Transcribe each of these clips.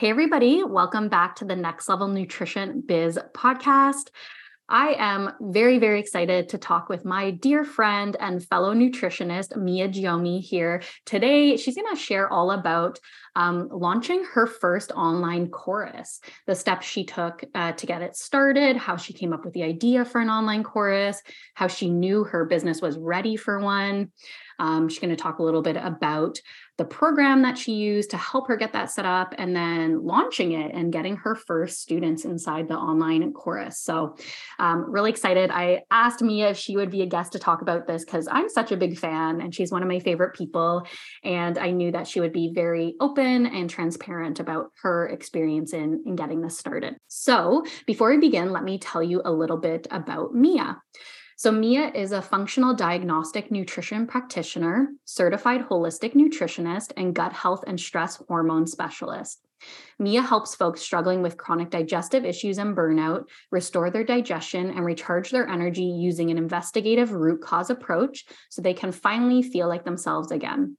Hey, everybody, welcome back to the Next Level Nutrition Biz podcast. I am very, very excited to talk with my dear friend and fellow nutritionist, Mia Giommi, here today. She's going to share all about um, launching her first online course, the steps she took uh, to get it started, how she came up with the idea for an online course, how she knew her business was ready for one. Um, she's going to talk a little bit about the program that she used to help her get that set up and then launching it and getting her first students inside the online course. So, um, really excited. I asked Mia if she would be a guest to talk about this because I'm such a big fan and she's one of my favorite people. And I knew that she would be very open and transparent about her experience in, in getting this started. So, before we begin, let me tell you a little bit about Mia. So, Mia is a functional diagnostic nutrition practitioner, certified holistic nutritionist, and gut health and stress hormone specialist. Mia helps folks struggling with chronic digestive issues and burnout restore their digestion and recharge their energy using an investigative root cause approach so they can finally feel like themselves again.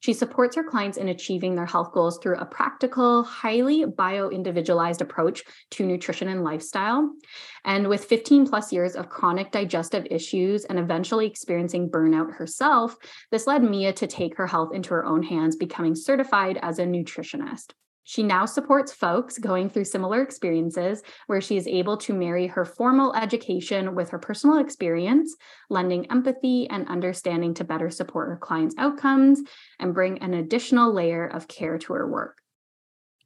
She supports her clients in achieving their health goals through a practical, highly bio individualized approach to nutrition and lifestyle. And with 15 plus years of chronic digestive issues and eventually experiencing burnout herself, this led Mia to take her health into her own hands, becoming certified as a nutritionist. She now supports folks going through similar experiences where she is able to marry her formal education with her personal experience, lending empathy and understanding to better support her clients' outcomes and bring an additional layer of care to her work.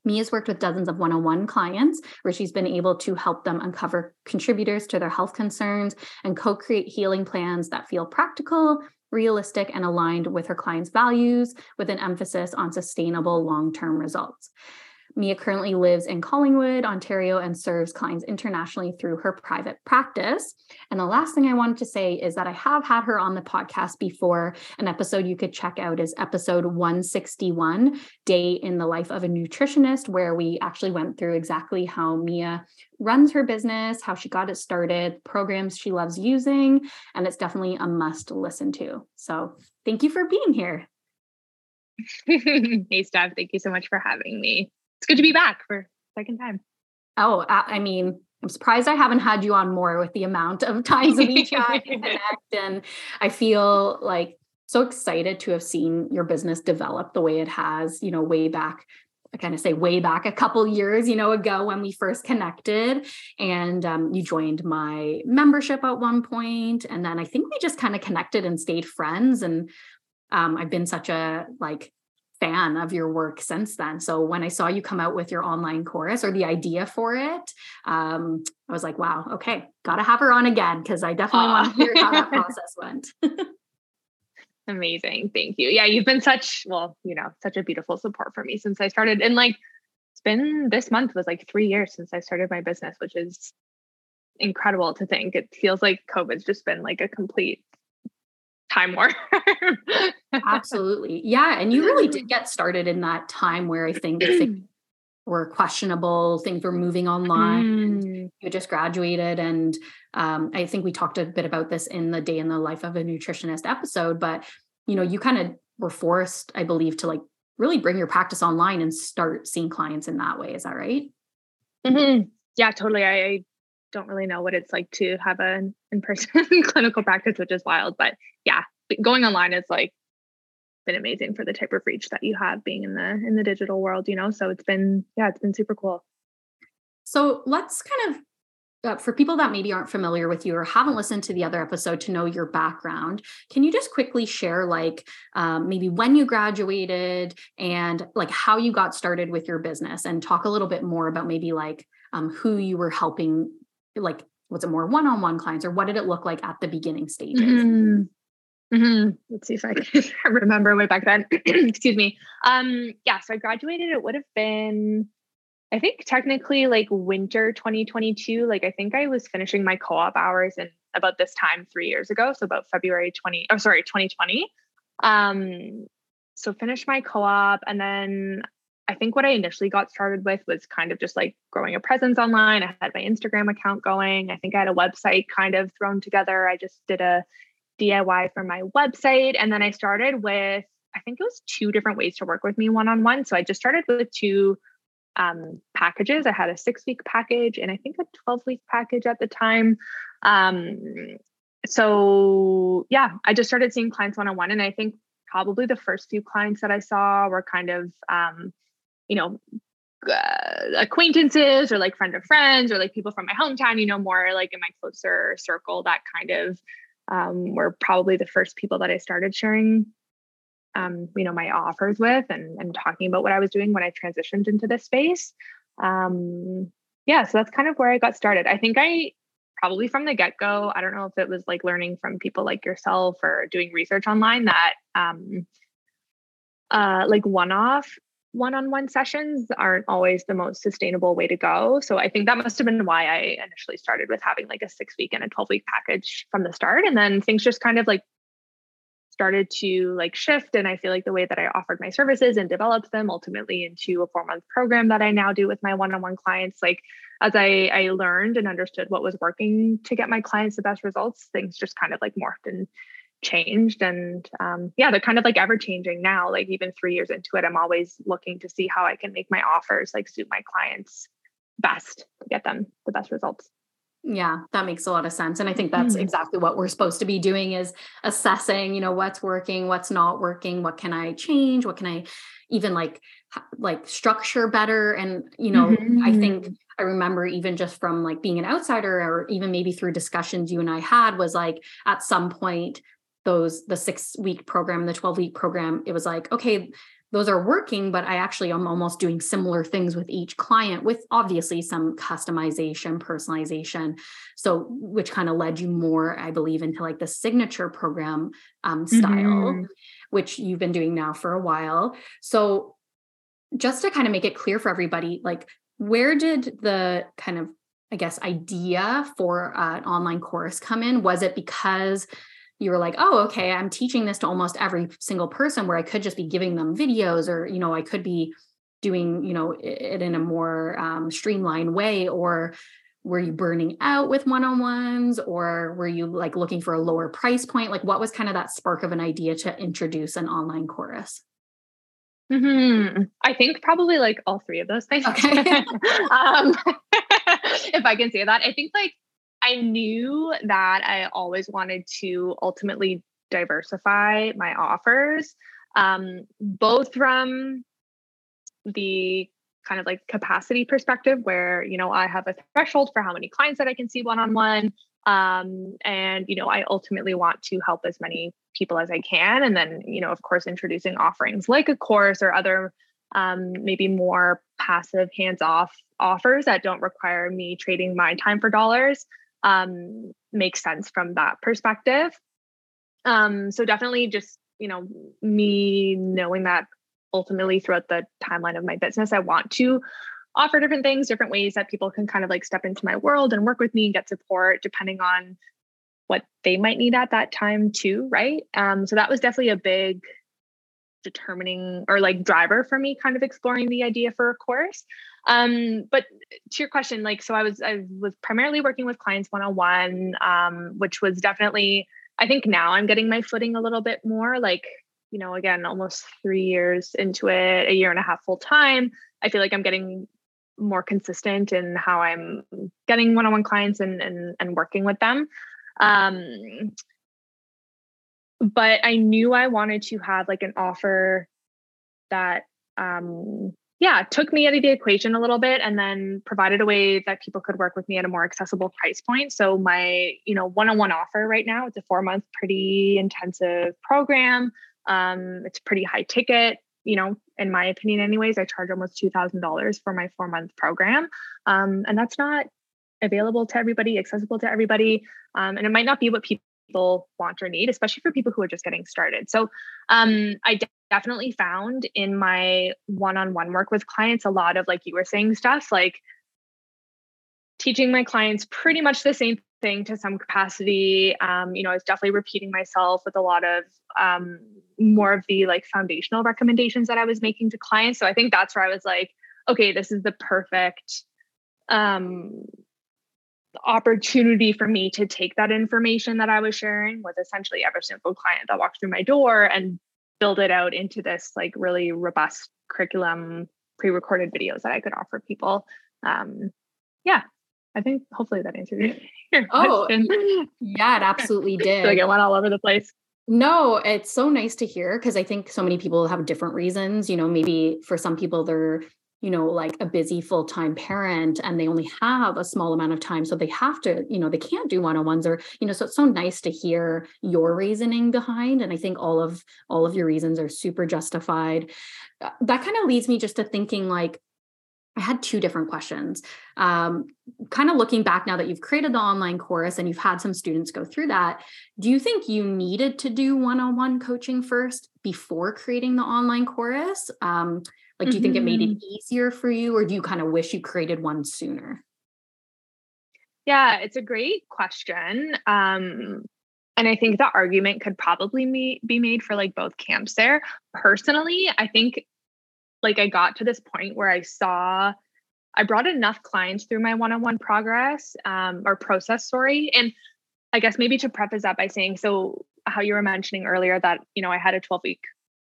Mia's worked with dozens of one on one clients where she's been able to help them uncover contributors to their health concerns and co create healing plans that feel practical, realistic, and aligned with her clients' values, with an emphasis on sustainable long term results. Mia currently lives in Collingwood, Ontario, and serves clients internationally through her private practice. And the last thing I wanted to say is that I have had her on the podcast before. An episode you could check out is episode 161 Day in the Life of a Nutritionist, where we actually went through exactly how Mia runs her business, how she got it started, programs she loves using. And it's definitely a must listen to. So thank you for being here. hey, Steph. Thank you so much for having me it's good to be back for second time. Oh, I mean, I'm surprised I haven't had you on more with the amount of times we chat and connect. And I feel like so excited to have seen your business develop the way it has, you know, way back. I kind of say way back a couple years, you know, ago when we first connected, and um, you joined my membership at one point, and then I think we just kind of connected and stayed friends. And um, I've been such a like fan of your work since then. So when I saw you come out with your online course or the idea for it, um, I was like, wow, okay, got to have her on again because I definitely want to hear how that process went. Amazing. Thank you. Yeah, you've been such, well, you know, such a beautiful support for me since I started. And like, it's been this month was like three years since I started my business, which is incredible to think. It feels like COVID's just been like a complete time warp. Absolutely. Yeah. And you really did get started in that time where I think things were questionable, things were moving online. Mm. You just graduated. And um, I think we talked a bit about this in the day in the life of a nutritionist episode, but you know, you kind of were forced, I believe, to like really bring your practice online and start seeing clients in that way. Is that right? Mm-hmm. Yeah, totally. I, I don't really know what it's like to have an in-person clinical practice, which is wild. But yeah, going online is like been amazing for the type of reach that you have being in the in the digital world, you know. So it's been yeah, it's been super cool. So let's kind of uh, for people that maybe aren't familiar with you or haven't listened to the other episode to know your background can you just quickly share like um, maybe when you graduated and like how you got started with your business and talk a little bit more about maybe like um, who you were helping like was it more one-on-one clients or what did it look like at the beginning stages mm-hmm. Mm-hmm. Let's see if I can remember way back then. Excuse me. Um, yeah, so I graduated. It would have been, I think, technically like winter 2022. Like I think I was finishing my co-op hours in about this time three years ago. So about February 20. Oh, sorry, 2020. Um, so finished my co-op, and then I think what I initially got started with was kind of just like growing a presence online. I had my Instagram account going. I think I had a website kind of thrown together. I just did a DIY for my website. And then I started with, I think it was two different ways to work with me one on one. So I just started with two um, packages. I had a six week package and I think a 12 week package at the time. Um, so yeah, I just started seeing clients one on one. And I think probably the first few clients that I saw were kind of, um, you know, uh, acquaintances or like friend of friends or like people from my hometown, you know, more like in my closer circle, that kind of um, were probably the first people that I started sharing, um, you know, my offers with and, and talking about what I was doing when I transitioned into this space. Um, yeah, so that's kind of where I got started. I think I probably from the get go, I don't know if it was like learning from people like yourself or doing research online that um, uh, like one off one-on-one sessions aren't always the most sustainable way to go. So i think that must have been why i initially started with having like a six week and a 12 week package from the start. And then things just kind of like started to like shift. And i feel like the way that i offered my services and developed them ultimately into a four month program that i now do with my one-on-one clients like as i i learned and understood what was working to get my clients the best results things just kind of like morphed and changed and um, yeah they're kind of like ever changing now like even three years into it i'm always looking to see how i can make my offers like suit my clients best to get them the best results yeah that makes a lot of sense and i think that's mm-hmm. exactly what we're supposed to be doing is assessing you know what's working what's not working what can i change what can i even like like structure better and you know mm-hmm. i think i remember even just from like being an outsider or even maybe through discussions you and i had was like at some point those the six week program the 12 week program it was like okay those are working but i actually am almost doing similar things with each client with obviously some customization personalization. So which kind of led you more i believe into like the signature program um, style mm-hmm. which you've been doing now for a while. So just to kind of make it clear for everybody like where did the kind of i guess idea for uh, an online course come in? Was it because you were like, oh, okay, I'm teaching this to almost every single person where I could just be giving them videos or, you know, I could be doing, you know, it in a more um, streamlined way or were you burning out with one-on-ones? or were you like looking for a lower price point? Like what was kind of that spark of an idea to introduce an online course hmm i think probably like all three of those things. Okay. Um, if i can say that i think like I knew that I always wanted to ultimately diversify my offers, um, both from the kind of like capacity perspective, where you know I have a threshold for how many clients that I can see one on one, and you know I ultimately want to help as many people as I can, and then you know of course introducing offerings like a course or other um, maybe more passive hands off offers that don't require me trading my time for dollars um, makes sense from that perspective. Um, so definitely just, you know, me knowing that ultimately throughout the timeline of my business, I want to offer different things, different ways that people can kind of like step into my world and work with me and get support depending on what they might need at that time too, right? Um, so that was definitely a big determining or like driver for me kind of exploring the idea for a course um but to your question like so i was i was primarily working with clients one-on-one um which was definitely i think now i'm getting my footing a little bit more like you know again almost three years into it a year and a half full time i feel like i'm getting more consistent in how i'm getting one-on-one clients and and, and working with them. Um but I knew I wanted to have like an offer that um yeah, took me out of the equation a little bit and then provided a way that people could work with me at a more accessible price point. So my, you know, one-on-one offer right now, it's a 4-month pretty intensive program. Um it's pretty high ticket, you know, in my opinion anyways. I charge almost $2,000 for my 4-month program. Um and that's not available to everybody, accessible to everybody. Um and it might not be what people people want or need, especially for people who are just getting started. So um, I definitely found in my one-on-one work with clients a lot of like you were saying stuff like teaching my clients pretty much the same thing to some capacity. Um, you know, I was definitely repeating myself with a lot of um, more of the like foundational recommendations that I was making to clients. So I think that's where I was like, okay, this is the perfect um, opportunity for me to take that information that I was sharing with essentially every single client that walked through my door and build it out into this like really robust curriculum, pre-recorded videos that I could offer people. Um, yeah, I think hopefully that answered your oh, question. Yeah, it absolutely did. like it went all over the place. No, it's so nice to hear because I think so many people have different reasons. You know, maybe for some people they're you know like a busy full-time parent and they only have a small amount of time so they have to you know they can't do one-on-ones or you know so it's so nice to hear your reasoning behind and i think all of all of your reasons are super justified uh, that kind of leads me just to thinking like I had two different questions. Um, kind of looking back now that you've created the online course and you've had some students go through that, do you think you needed to do one on one coaching first before creating the online course? Um, like, do you think it made it mm-hmm. easier for you, or do you kind of wish you created one sooner? Yeah, it's a great question. Um, and I think the argument could probably be, be made for like both camps there. Personally, I think like I got to this point where I saw I brought enough clients through my one-on-one progress um, or process, sorry. And I guess maybe to preface that by saying, so how you were mentioning earlier that, you know, I had a 12 week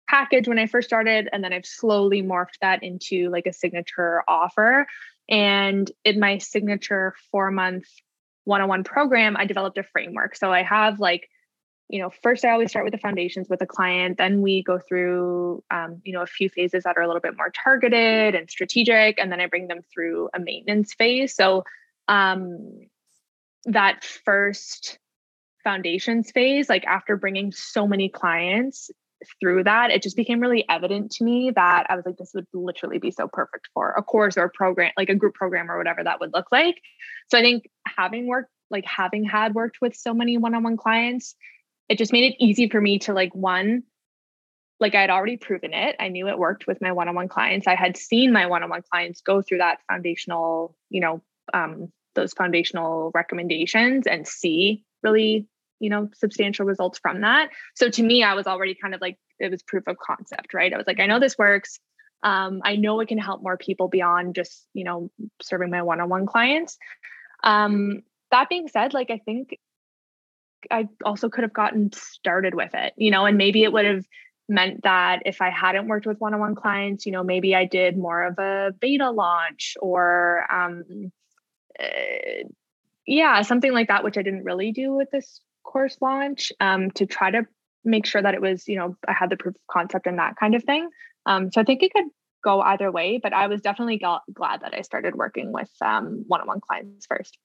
package when I first started, and then I've slowly morphed that into like a signature offer. And in my signature four month one on one program, I developed a framework. So I have like, you know, first I always start with the foundations with a client. Then we go through, um, you know, a few phases that are a little bit more targeted and strategic. And then I bring them through a maintenance phase. So um, that first foundations phase, like after bringing so many clients, through that, it just became really evident to me that I was like, this would literally be so perfect for a course or a program, like a group program or whatever that would look like. So I think having worked, like having had worked with so many one on one clients, it just made it easy for me to like, one, like I had already proven it. I knew it worked with my one on one clients. I had seen my one on one clients go through that foundational, you know, um, those foundational recommendations and see really you know substantial results from that. So to me i was already kind of like it was proof of concept right? I was like i know this works. Um, i know it can help more people beyond just you know serving my one-on-one clients. Um, that being said like i think i also could have gotten started with it you know and maybe it would have meant that if i hadn't worked with one-on-one clients you know maybe i did more of a beta launch or um, uh, yeah something like that which i didn't really do with this course launch um, to try to make sure that it was, you know, I had the proof of concept and that kind of thing. Um, so I think it could go either way, but I was definitely glad that I started working with um, one-on-one clients first.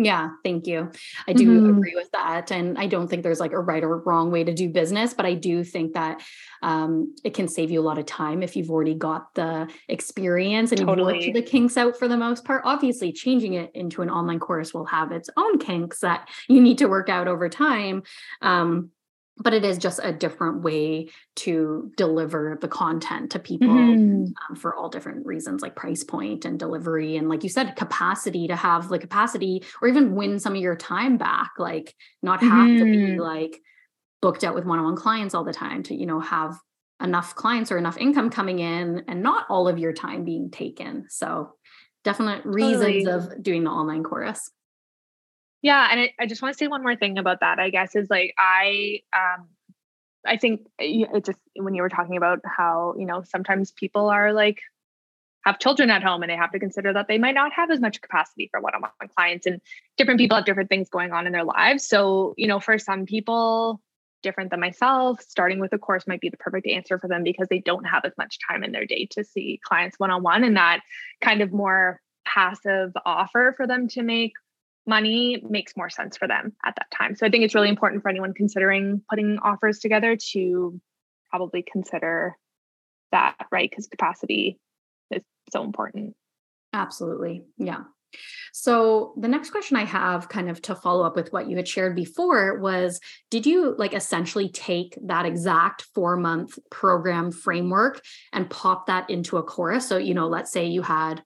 Yeah, thank you. I do mm-hmm. agree with that. And I don't think there's like a right or wrong way to do business, but I do think that um, it can save you a lot of time if you've already got the experience and totally. you've worked the kinks out for the most part. Obviously, changing it into an online course will have its own kinks that you need to work out over time. Um, but it is just a different way to deliver the content to people mm-hmm. um, for all different reasons like price point and delivery and like you said capacity to have the capacity or even win some of your time back like not have mm-hmm. to be mm-hmm. like booked out with one-on-one clients all the time to you know have enough clients or enough income coming in and not all of your time being taken so definite reasons totally. of doing the online course yeah, and I, I just want to say one more thing about that. I guess is like I um I think it just when you were talking about how you know sometimes people are like have children at home and they have to consider that they might not have as much capacity for one-on-one clients and different people have different things going on in their lives so you know for some people different than myself starting with a course might be the perfect answer for them because they don't have as much time in their day to see clients one-on-one and that kind of more passive offer for them to make money makes more sense for them at that time. So I think it's really important for anyone considering putting offers together to probably consider that, right? Because capacity is so important. Absolutely. Yeah. So the next question I have kind of to follow up with what you had shared before was did you like essentially take that exact 4 month program framework and pop that into a course? So you know, let's say you had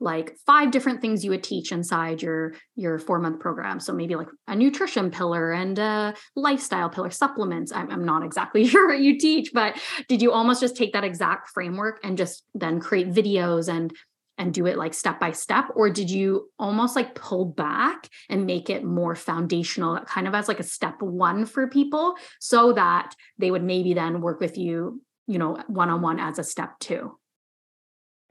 like five different things you would teach inside your your four month program. So maybe like a nutrition pillar and a lifestyle pillar supplements. I'm, I'm not exactly sure what you teach but did you almost just take that exact framework and just then create videos and and do it like step by step? Or did you almost like pull back and make it more foundational kind of as like a step one for people so that they would maybe then work with you you know one on one as a step two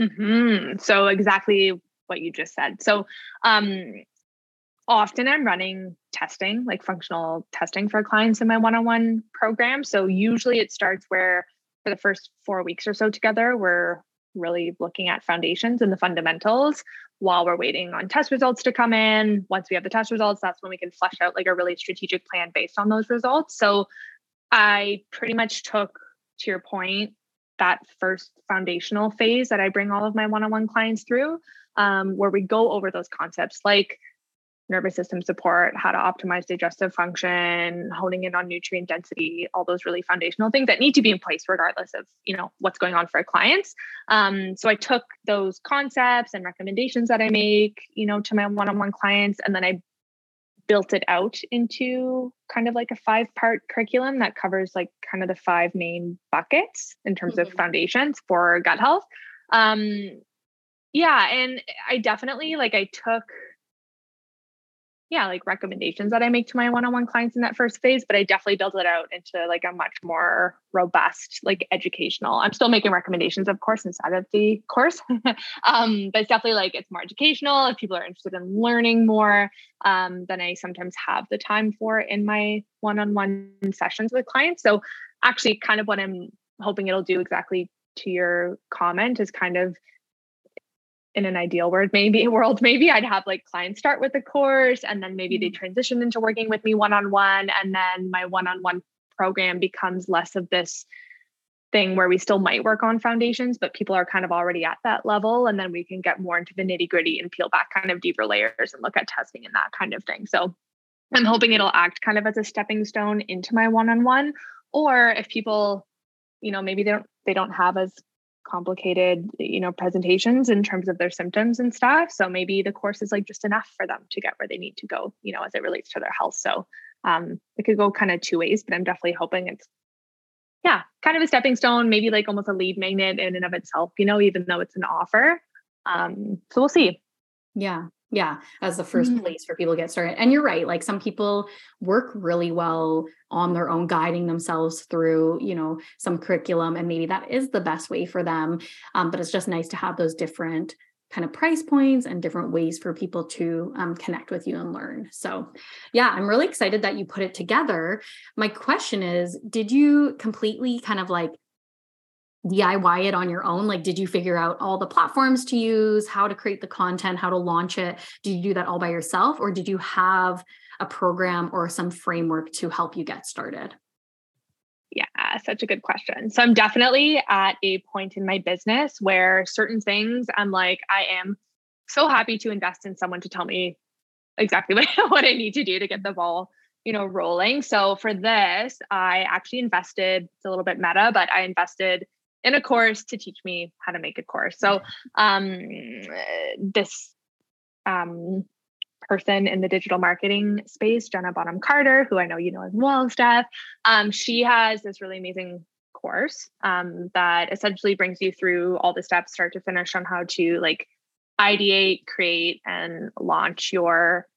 Mm-hmm. So exactly what you just said. So um, often I'm running testing, like functional testing for clients in my one-on-one program. So usually it starts where for the first four weeks or so together, we're really looking at foundations and the fundamentals while we're waiting on test results to come in. Once we have the test results, that's when we can flesh out like a really strategic plan based on those results. So I pretty much took, to your point, that first foundational phase that I bring all of my one on one clients through, um, where we go over those concepts like nervous system support, how to optimize digestive function, honing in on nutrient density, all those really foundational things that need to be in place regardless of you know what's going on for clients. Um, so I took those concepts and recommendations that I make, you know, to my one-on-one clients, and then I built it out into kind of like a five part curriculum that covers like kind of the five main buckets in terms mm-hmm. of foundations for gut health. Um, yeah, and I definitely like I took yeah, like recommendations that I make to my one-on-one clients in that first phase, but I definitely built it out into like a much more robust, like educational. I'm still making recommendations, of course, inside of the course. um, but it's definitely like it's more educational. If people are interested in learning more um, than I sometimes have the time for in my one-on-one sessions with clients. So actually kind of what I'm hoping it'll do exactly to your comment is kind of in an ideal world maybe world maybe i'd have like clients start with the course and then maybe they mm-hmm. transition into working with me one-on-one and then my one-on-one program becomes less of this thing where we still might work on foundations but people are kind of already at that level and then we can get more into the nitty gritty and peel back kind of deeper layers and look at testing and that kind of thing so i'm hoping it'll act kind of as a stepping stone into my one-on-one or if people you know maybe they don't they don't have as complicated you know presentations in terms of their symptoms and stuff. So maybe the course is like just enough for them to get where they need to go you know as it relates to their health. So um it could go kind of two ways but i'm definitely hoping it's yeah kind of a stepping stone maybe like almost a lead magnet in and of itself you know even though it's an offer. Um so we'll see. Yeah yeah as the 1st mm-hmm. place for people to get started and you're right like some people work really well on their own guiding themselves through you know some curriculum and maybe that is the best way for them um, but it's just nice to have those different kind of price points and different ways for people to um, connect with you and learn so yeah i'm really excited that you put it together my question is did you completely kind of like DIY it on your own? Like, did you figure out all the platforms to use, how to create the content, how to launch it? Did you do that all by yourself, or did you have a program or some framework to help you get started? Yeah, such a good question. So, I'm definitely at a point in my business where certain things I'm like, I am so happy to invest in someone to tell me exactly what, what I need to do to get the ball you know rolling so for this i actually invested it's a little bit meta but i invested in a course to teach me how to make a course. So um, this um, person in the digital marketing space, Gemma Bonham Carter, who I know you know as well, Steph, um, she has this really amazing course um, that essentially brings you through all the steps, start to finish, on how to like ideate, create, and launch your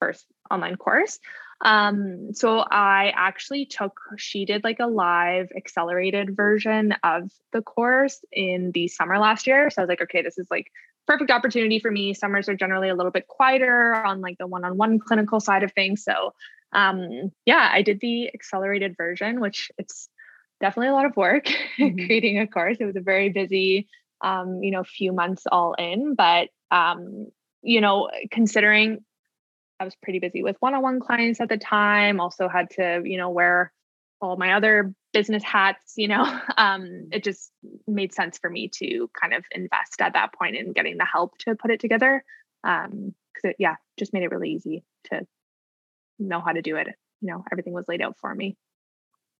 first online course. Um, so I actually took, she did like a live accelerated version of the course in the summer last year. So I was like, okay, this is like perfect opportunity for me. Summers are generally a little bit quieter on like the one-on-one clinical side of things. So um, yeah, I did the accelerated version, which it's definitely a lot of work mm-hmm. creating a course. It was a very busy, um, you know, few months all in, but um, you know, considering I was pretty busy with one-on-one clients at the time. Also had to, you know, wear all my other business hats, you know. Um, it just made sense for me to kind of invest at that point in getting the help to put it together. Um, because it, yeah, just made it really easy to know how to do it. You know, everything was laid out for me.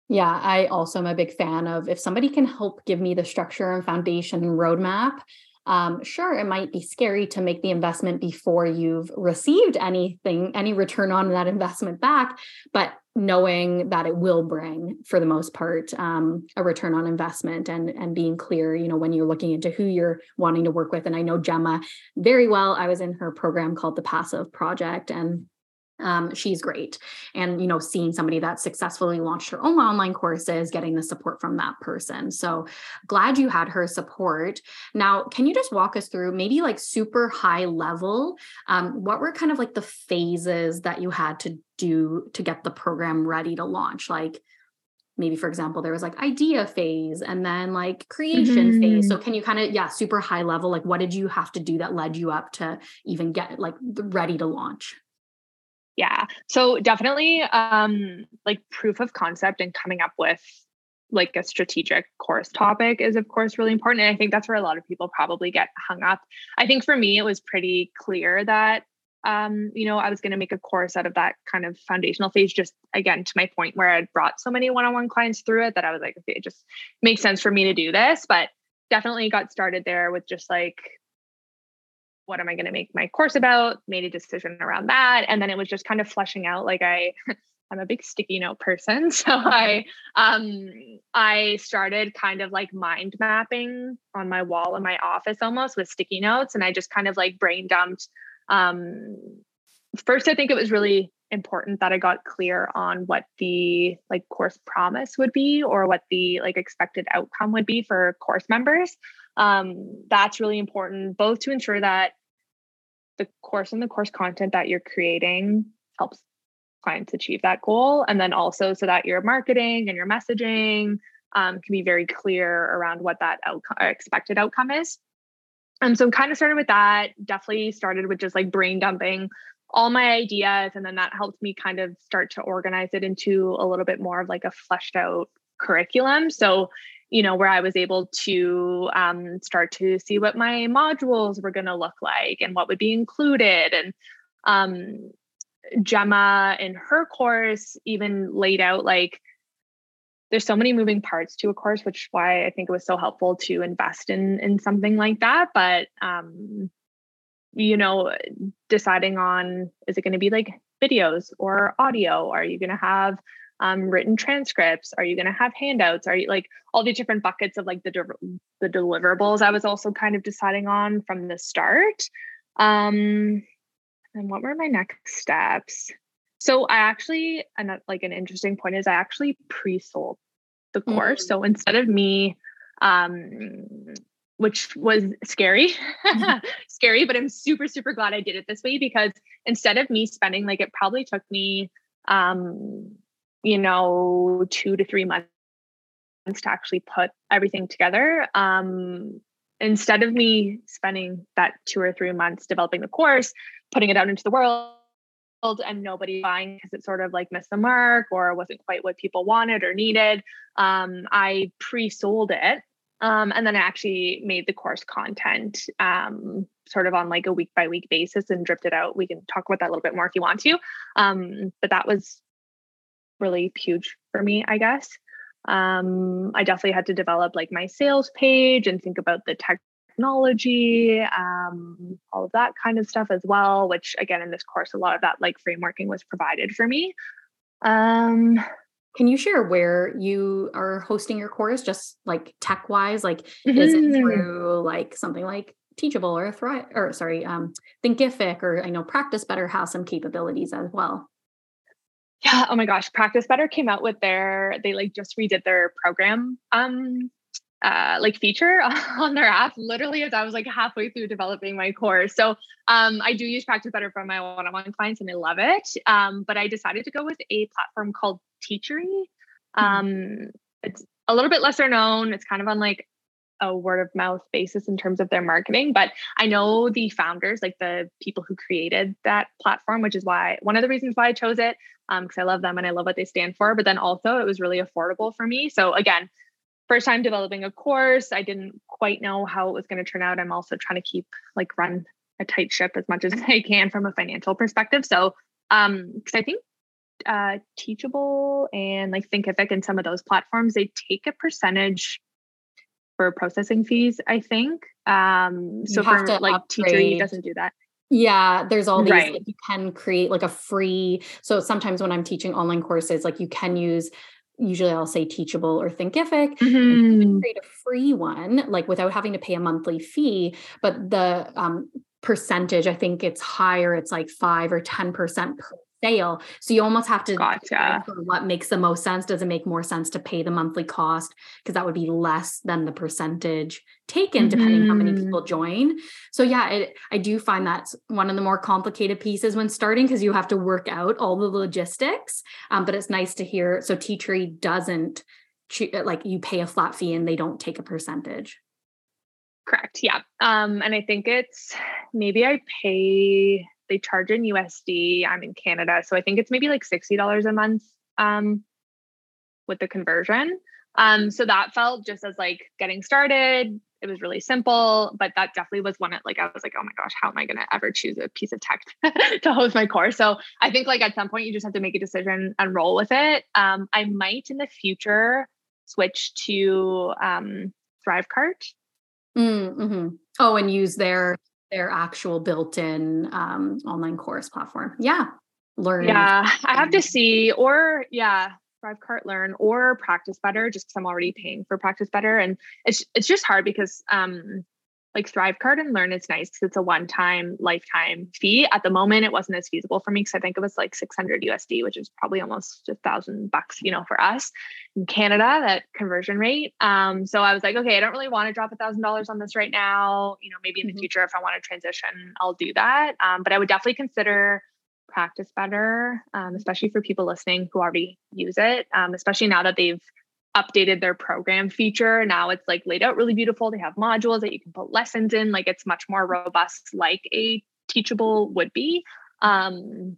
Yeah, I also am a big fan of if somebody can help give me the structure and foundation roadmap. Um, sure, it might be scary to make the investment before you've received anything, any return on that investment back, but knowing that it will bring, for the most part, um, a return on investment and and being clear, you know, when you're looking into who you're wanting to work with. And I know Gemma very well. I was in her program called the Passive Project, and um, she's great. And you know seeing somebody that successfully launched her own online courses getting the support from that person. So glad you had her support. Now can you just walk us through maybe like super high level um, what were kind of like the phases that you had to do to get the program ready to launch? Like maybe for example there was like idea phase and then like creation mm-hmm. phase. So can you kind of yeah super high level like what did you have to do that led you up to even get like ready to launch yeah. So definitely um like proof of concept and coming up with like a strategic course topic is of course really important and I think that's where a lot of people probably get hung up. I think for me it was pretty clear that um you know I was going to make a course out of that kind of foundational phase just again to my point where I'd brought so many one-on-one clients through it that I was like okay it just makes sense for me to do this but definitely got started there with just like what am I going to make my course about? Made a decision around that. And then it was just kind of fleshing out like I I'm a big sticky note person. So I um I started kind of like mind mapping on my wall in my office almost with sticky notes. And I just kind of like brain dumped. Um first I think it was really important that I got clear on what the like course promise would be or what the like expected outcome would be for course members um, that's really important both to ensure that the course and the course content that you're creating helps clients achieve that goal and then also so that your marketing and your messaging um, can be very clear around what that outcome uh, expected outcome is. Um, so kind of started with that definitely started with just like brain dumping all my ideas and then that helped me kind of start to organize it into a little bit more of like a fleshed out curriculum. So you know, where I was able to um, start to see what my modules were going to look like and what would be included. And um, Gemma in her course even laid out like, there's so many moving parts to a course, which why I think it was so helpful to invest in in something like that. But um, you know, deciding on is it going to be like videos or audio? Are you going to have um, written transcripts? Are you going to have handouts? Are you like all the different buckets of like the de- the deliverables? I was also kind of deciding on from the start. Um, and what were my next steps? So I actually, and like an interesting point is I actually pre-sold the course. Mm-hmm. So instead of me, um, which was scary, mm-hmm. scary, but I'm super, super glad I did it this way because instead of me spending like it probably took me um you know, two to three months to actually put everything together. Um, instead of me spending that two or three months developing the course, putting it out into the world, and nobody buying because it sort of like missed the mark or wasn't quite what people wanted or needed. Um, I pre-sold it. Um, and then I actually made the course content um, sort of on like a week by week basis and dripped it out. We can talk about that a little bit more if you want to. Um, but that was really huge for me, I guess. Um, I definitely had to develop like my sales page and think about the technology, um, all of that kind of stuff as well, which again, in this course, a lot of that like frameworking was provided for me. Um, can you share where you are hosting your course, just like tech wise? Like, mm-hmm. is it mm-hmm. through like something like Teachable or Thrive, or sorry, um, Thinkific, or I know Practice Better has some capabilities as well yeah oh my gosh practice better came out with their they like just redid their program um uh, like feature on their app literally as I was like halfway through developing my course. So um, I do use Practice Better for my one-on-one clients and I love it. Um, but I decided to go with a platform called Teachery. Mm-hmm. Um. It's a little bit lesser known. It's kind of on like a word of mouth basis in terms of their marketing. But I know the founders, like the people who created that platform, which is why one of the reasons why I chose it, because um, I love them and I love what they stand for. But then also it was really affordable for me. So again, first time developing a course, I didn't quite know how it was going to turn out. I'm also trying to keep like run a tight ship as much as I can from a financial perspective. So, um, because I think uh, Teachable and like Thinkific and some of those platforms, they take a percentage for processing fees. I think. Um, so for like upgrade. Teachery doesn't do that. Yeah, there's all these right. like, you can create like a free. So sometimes when I'm teaching online courses, like you can use usually I'll say teachable or thinkific mm-hmm. create a free one like without having to pay a monthly fee but the um, percentage i think it's higher it's like 5 or 10% per sale. So you almost have to gotcha. what makes the most sense. Does it make more sense to pay the monthly cost? Because that would be less than the percentage taken, mm-hmm. depending how many mm-hmm. people join. So yeah, it, I do find that's one of the more complicated pieces when starting because you have to work out all the logistics. Um, but it's nice to hear. So Teachery doesn't like you pay a flat fee and they don't take a percentage. Correct. Yeah. Um, and I think it's maybe I pay they charge in USD. I'm in Canada, so I think it's maybe like sixty dollars a month um, with the conversion. Um, so that felt just as like getting started. It was really simple, but that definitely was one. Like I was like, oh my gosh, how am I going to ever choose a piece of tech to host my course? So I think like at some point you just have to make a decision and roll with it. Um, I might in the future switch to um, Thrivecart. Mm, mm-hmm. Oh, and use their their actual built-in um, online course platform. Yeah, learn. Yeah, I have to see, or yeah, Thrivecart Learn or Practice Better, just because I'm already paying for Practice Better, and it's it's just hard because um, like Thrivecart and Learn is nice because it's a one-time lifetime fee. At the moment, it wasn't as feasible for me because I think it was like 600 USD, which is probably almost a thousand bucks, you know, for us in Canada, that conversion rate. Um, so I was like, okay, I don't really want to drop a thousand dollars on this right now. You know, maybe in the mm-hmm. future, if I want to transition, I'll do that. Um, but I would definitely consider practice better, um, especially for people listening who already use it, um, especially now that they've updated their program feature. Now it's like laid out really beautiful. They have modules that you can put lessons in. Like it's much more robust, like a teachable would be. Um,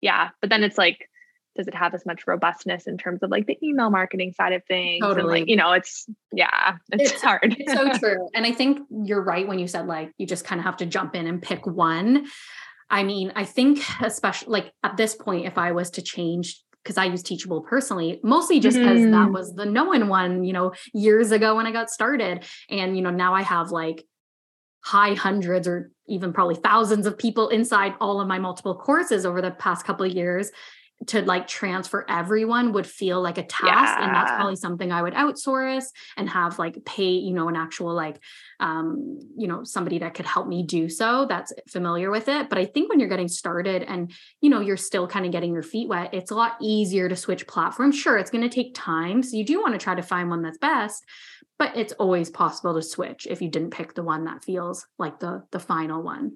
yeah, but then it's like, does it have as much robustness in terms of like the email marketing side of things? Totally. And like, you know, it's yeah, it's, it's hard. it's so true. And I think you're right when you said like you just kind of have to jump in and pick one. I mean, I think especially like at this point, if I was to change because I use Teachable personally, mostly just because mm-hmm. that was the known one, you know, years ago when I got started. And, you know, now I have like high hundreds or even probably thousands of people inside all of my multiple courses over the past couple of years to like transfer everyone would feel like a task yeah. and that's probably something i would outsource and have like pay you know an actual like um you know somebody that could help me do so that's familiar with it. But i think when you're getting started and you know you're still kind of getting your feet wet it's a lot easier to switch platforms. Sure it's going to take time so you do want to try to find one that's best but it's always possible to switch if you didn't pick the one that feels like the the final one.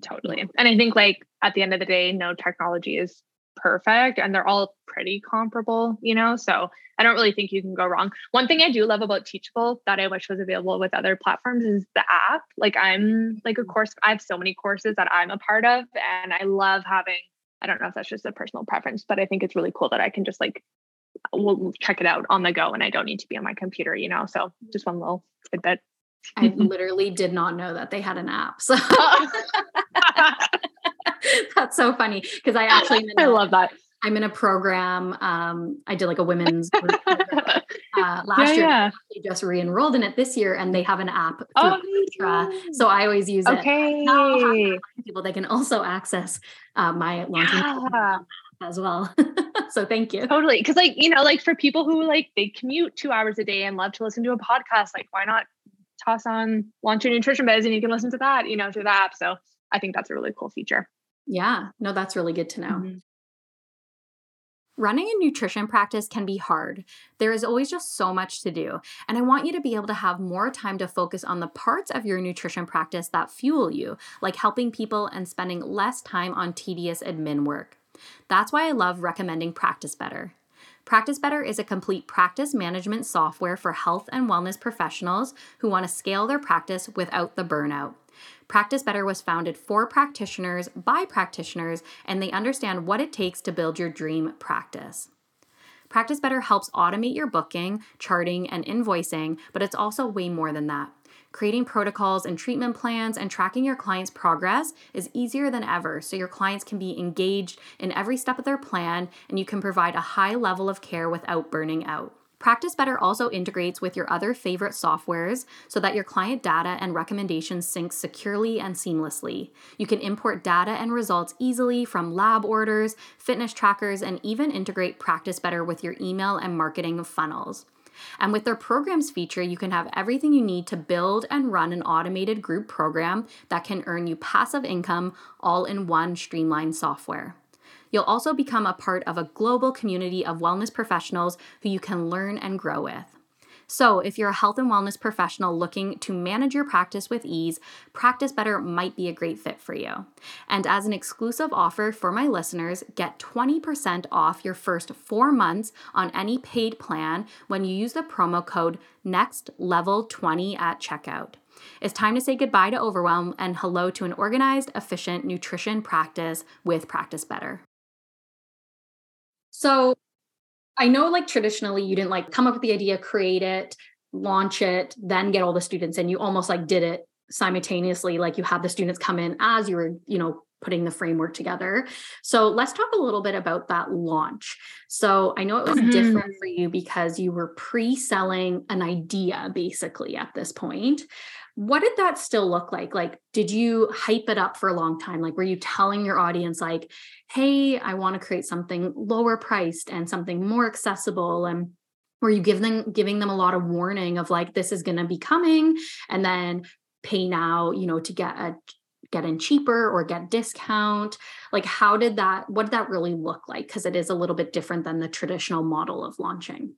Totally and i think like at the end of the day no technology is perfect and they're all pretty comparable, you know? So I don't really think you can go wrong. One thing I do love about Teachable that I wish was available with other platforms is the app. Like I'm like a mm-hmm. course, I have so many courses that I'm a part of and I love having, I don't know if that's just a personal preference, but I think it's really cool that I can just like we'll check it out on the go and I don't need to be on my computer, you know? So just one little tidbit. I literally did not know that they had an app. So That's so funny because I actually I love that. I'm in a program. Um, I did like a women's group uh, last yeah, year. Yeah. just re-enrolled in it this year, and they have an app. Oh, so I always use it. Okay. People they can also access uh, my launching yeah. as well. so thank you. Totally, because like you know, like for people who like they commute two hours a day and love to listen to a podcast, like why not toss on launch your nutrition biz and you can listen to that, you know, through the app. So I think that's a really cool feature. Yeah, no, that's really good to know. Mm-hmm. Running a nutrition practice can be hard. There is always just so much to do. And I want you to be able to have more time to focus on the parts of your nutrition practice that fuel you, like helping people and spending less time on tedious admin work. That's why I love recommending Practice Better. Practice Better is a complete practice management software for health and wellness professionals who want to scale their practice without the burnout. Practice Better was founded for practitioners by practitioners, and they understand what it takes to build your dream practice. Practice Better helps automate your booking, charting, and invoicing, but it's also way more than that. creating protocols and treatment plans and tracking your clients' progress is easier than ever so your clients can be engaged in every step of their plan and you can provide a high level of care without burning out. Practice Better also integrates with your other favorite softwares so that your client data and recommendations sync securely and seamlessly. You can import data and results easily from lab orders, fitness trackers, and even integrate Practice Better with your email and marketing funnels. And with their programs feature, you can have everything you need to build and run an automated group program that can earn you passive income all in one streamlined software. You'll also become a part of a global community of wellness professionals who you can learn and grow with. So, if you're a health and wellness professional looking to manage your practice with ease, Practice Better might be a great fit for you. And as an exclusive offer for my listeners, get 20% off your first four months on any paid plan when you use the promo code NEXTLEVEL20 at checkout. It's time to say goodbye to overwhelm and hello to an organized, efficient nutrition practice with Practice Better. So, I know like traditionally you didn't like come up with the idea, create it, launch it, then get all the students and you almost like did it simultaneously like you had the students come in as you were, you know, putting the framework together. So let's talk a little bit about that launch. So I know it was mm-hmm. different for you because you were pre-selling an idea basically at this point. What did that still look like? Like, did you hype it up for a long time? Like, were you telling your audience, like, hey, I want to create something lower priced and something more accessible? And were you giving them giving them a lot of warning of like this is going to be coming and then pay now, you know, to get a get in cheaper or get discount like how did that what did that really look like because it is a little bit different than the traditional model of launching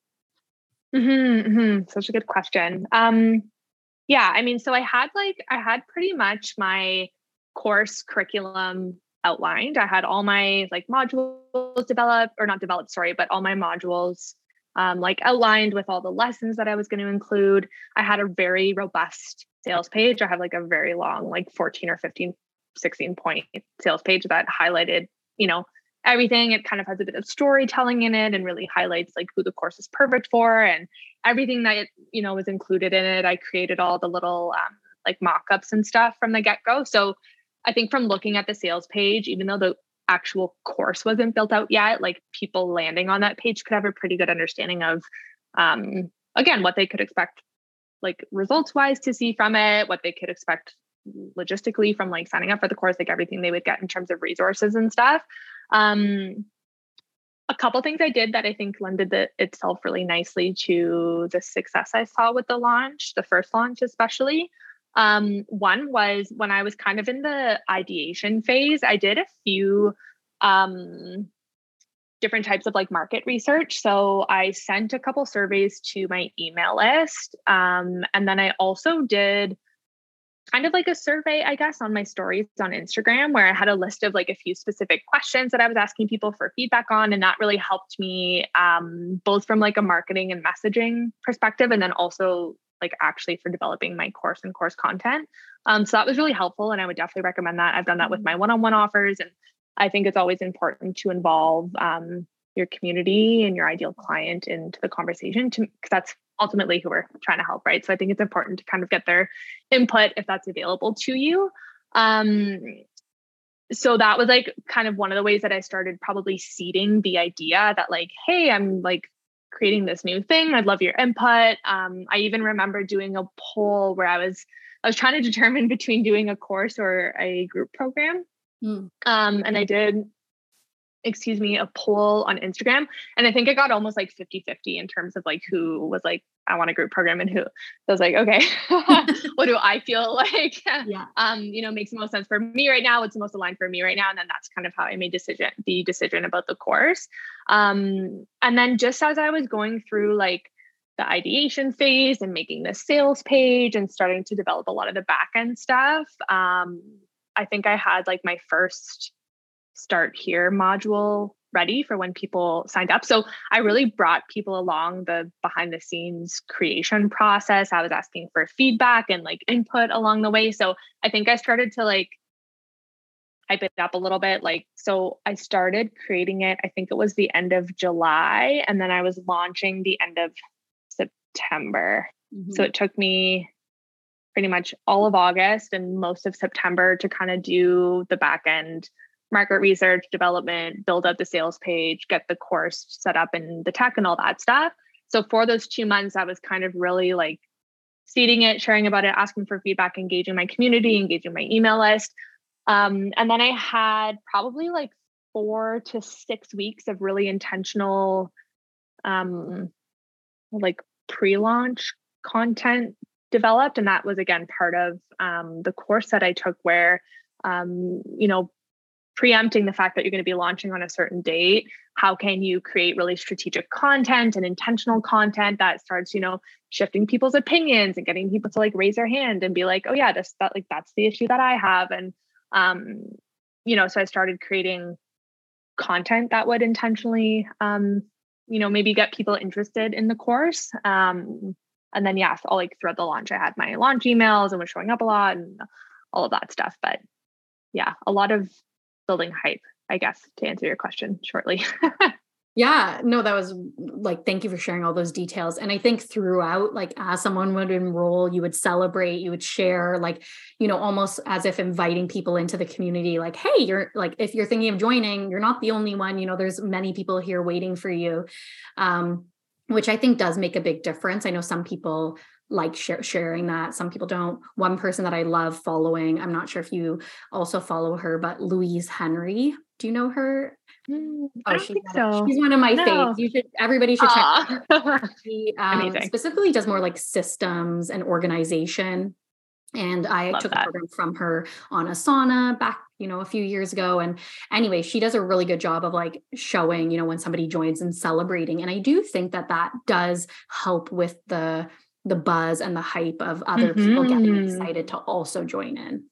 mm-hmm, mm-hmm. such a good question um yeah i mean so i had like i had pretty much my course curriculum outlined. I had all my like modules developed or not developed sorry but all my modules um, like outlined with all the lessons that i was going to include. I had a very robust sales page. I have like a very long like 14 or 15 16 point sales page that highlighted you know everything. It kind of has a bit of storytelling in it and really highlights like who the course is perfect for and everything that you know was included in it. I created all the little um, like mock-ups and stuff from the get-go. So I think from looking at the sales page, even though the actual course wasn't built out yet, like people landing on that page could have a pretty good understanding of um, again what they could expect like results wise to see from it, what they could expect logistically from like signing up for the course, like everything they would get in terms of resources and stuff. Um, a couple things I did that I think lended the, itself really nicely to the success I saw with the launch, the first launch especially. Um, one was when I was kind of in the ideation phase, I did a few um, different types of like market research. So I sent a couple surveys to my email list. Um, and then I also did kind of like a survey, I guess, on my stories on Instagram where I had a list of like a few specific questions that I was asking people for feedback on. And that really helped me um, both from like a marketing and messaging perspective, and then also like actually for developing my course and course content. Um, so that was really helpful. And I would definitely recommend that. I've done that with mm-hmm. my one on one offers. And I think it's always important to involve um, your community and your ideal client into the conversation to because that's ultimately who we're trying to help, right? So I think it's important to kind of get their input if that's available to you. Um, so that was like kind of one of the ways that I started probably seeding the idea that like, hey, I'm like creating this new thing. I'd love your input. Um, I even remember doing a poll where I was I was trying to determine between doing a course or a group program. Mm. Um, and I did excuse me, a poll on Instagram. And I think it got almost like 50 50 in terms of like who was like, I want a group program and who. So I was like, okay, what do I feel like, yeah. um, you know, makes the most sense for me right now? What's the most aligned for me right now? And then that's kind of how I made decision, the decision about the course. Um, and then just as I was going through like the ideation phase and making the sales page and starting to develop a lot of the back end stuff, um, I think I had like my first start here module ready for when people signed up. So I really brought people along the behind the scenes creation process. I was asking for feedback and like input along the way. So I think I started to like hype it up a little bit. Like, so I started creating it, I think it was the end of July, and then I was launching the end of September. Mm-hmm. So it took me pretty much all of August and most of September to kind of do the back end market research, development, build out the sales page, get the course set up and the tech and all that stuff. So for those two months, I was kind of really like seeding it, sharing about it, asking for feedback, engaging my community, engaging my email list. Um, and then I had probably like four to six weeks of really intentional, um, like pre launch content developed. And that was again part of um, the course that I took, where, um, you know, preempting the fact that you're going to be launching on a certain date how can you create really strategic content and intentional content that starts you know shifting people's opinions and getting people to like raise their hand and be like oh yeah this that like that's the issue that i have and um you know so i started creating content that would intentionally um you know maybe get people interested in the course um and then yes all like throughout the launch i had my launch emails and was showing up a lot and all of that stuff but yeah a lot of building hype i guess to answer your question shortly Yeah, no, that was like, thank you for sharing all those details. And I think throughout, like, as someone would enroll, you would celebrate, you would share, like, you know, almost as if inviting people into the community, like, hey, you're like, if you're thinking of joining, you're not the only one, you know, there's many people here waiting for you. Um, which I think does make a big difference. I know some people like sh- sharing that. Some people don't. One person that I love following, I'm not sure if you also follow her, but Louise Henry. Do you know her? Mm, oh, she's, so. she's one of my no. faves. You should everybody should Aww. check her. She um, specifically does more like systems and organization. And I Love took that. a program from her on Asana back, you know, a few years ago. And anyway, she does a really good job of like showing, you know, when somebody joins and celebrating. And I do think that that does help with the the buzz and the hype of other mm-hmm. people getting mm-hmm. excited to also join in.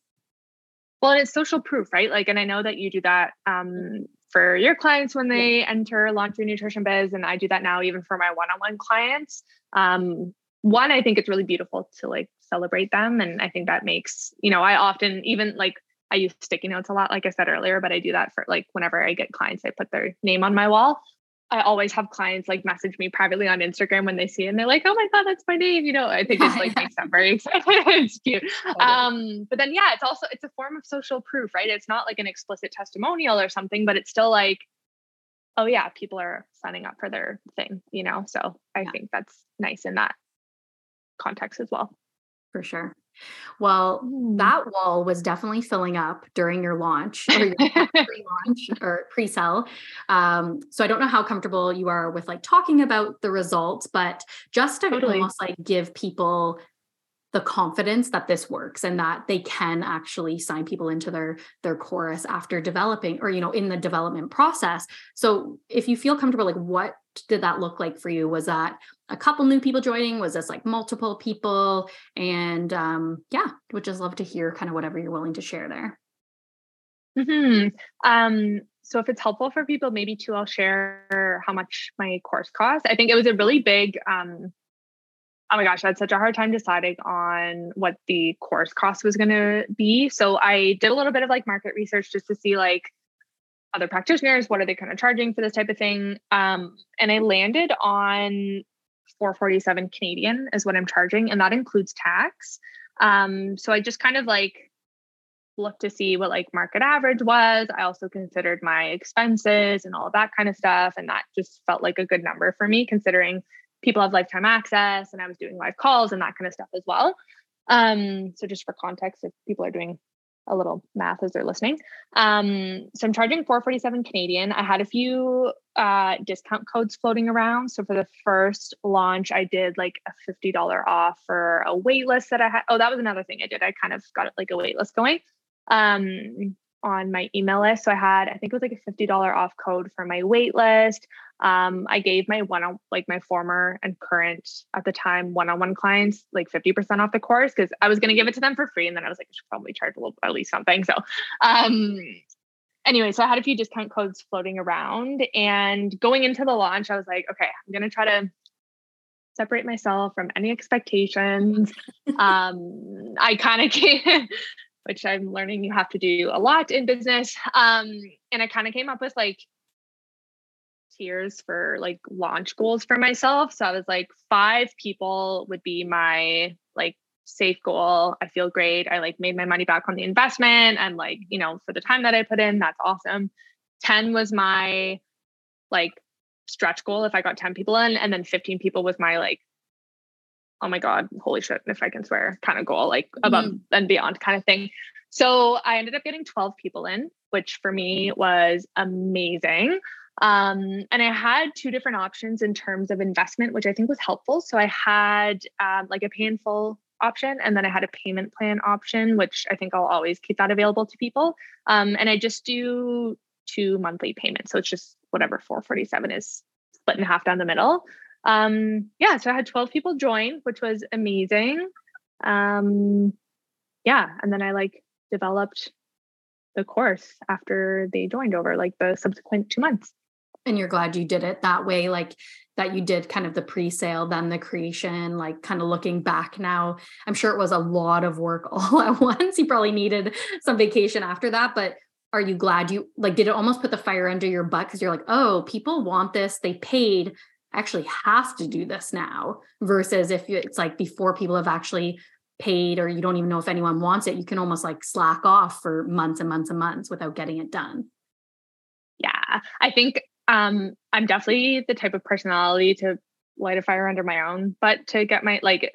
Well, it's social proof, right? Like, and I know that you do that um, for your clients when they yeah. enter launch your nutrition biz and i do that now even for my one-on-one clients um, one i think it's really beautiful to like celebrate them and i think that makes you know i often even like i use sticky notes a lot like i said earlier but i do that for like whenever i get clients i put their name on my wall I always have clients like message me privately on Instagram when they see it and they're like, oh my God, that's my name. You know, I think it's like makes them very excited. it's cute. Um, but then yeah, it's also it's a form of social proof, right? It's not like an explicit testimonial or something, but it's still like, oh yeah, people are signing up for their thing, you know. So I yeah. think that's nice in that context as well. For sure. Well, mm. that wall was definitely filling up during your launch or your pre-launch or pre-sell. Um, so I don't know how comfortable you are with like talking about the results, but just to totally. almost like give people the confidence that this works and that they can actually sign people into their their chorus after developing or you know in the development process. So if you feel comfortable like what did that look like for you? Was that a couple new people joining? Was this like multiple people? And um yeah would just love to hear kind of whatever you're willing to share there. Hmm um so if it's helpful for people maybe too i'll share how much my course cost i think it was a really big um oh my gosh, I had such a hard time deciding on what the course cost was going to be. So I did a little bit of like market research just to see like other practitioners, what are they kind of charging for this type of thing? Um, and I landed on 447 Canadian is what I'm charging, and that includes tax. Um, so I just kind of like looked to see what like market average was. I also considered my expenses and all of that kind of stuff. And that just felt like a good number for me, considering people have lifetime access and I was doing live calls and that kind of stuff as well. Um, so just for context, if people are doing a little math as they're listening. Um, so I'm charging 447 Canadian. I had a few uh, discount codes floating around. So for the first launch, I did like a $50 off for a waitlist that I had. Oh, that was another thing I did. I kind of got like a waitlist going. Um, on my email list. So I had, I think it was like a $50 off code for my wait list. Um, I gave my one on like my former and current at the time one-on-one clients like 50% off the course because I was going to give it to them for free. And then I was like, I should probably charge a little at least something. So um anyway, so I had a few discount codes floating around. And going into the launch, I was like, okay, I'm gonna try to separate myself from any expectations. um, I kind of which I'm learning you have to do a lot in business. Um, and I kind of came up with like tiers for like launch goals for myself. So I was like, five people would be my like safe goal. I feel great. I like made my money back on the investment and like, you know, for the time that I put in, that's awesome. 10 was my like stretch goal if I got 10 people in. And then 15 people was my like, oh my God, holy shit, if I can swear kind of goal, like above mm-hmm. and beyond kind of thing. So I ended up getting 12 people in, which for me was amazing. Um, and I had two different options in terms of investment, which I think was helpful. So I had um, like a pay in full option, and then I had a payment plan option, which I think I'll always keep that available to people. Um, and I just do two monthly payments. So it's just whatever 447 is split in half down the middle. Um, yeah, so I had 12 people join, which was amazing. Um, yeah, and then I like developed the course after they joined over like the subsequent two months. And you're glad you did it that way like that you did kind of the pre-sale then the creation like kind of looking back now i'm sure it was a lot of work all at once. You probably needed some vacation after that but are you glad you like did it almost put the fire under your butt because you're like oh people want this. They paid actually have to do this now versus if it's like before people have actually paid or you don't even know if anyone wants it you can almost like slack off for months and months and months without getting it done yeah i think um, I'm definitely the type of personality to light a fire under my own but to get my like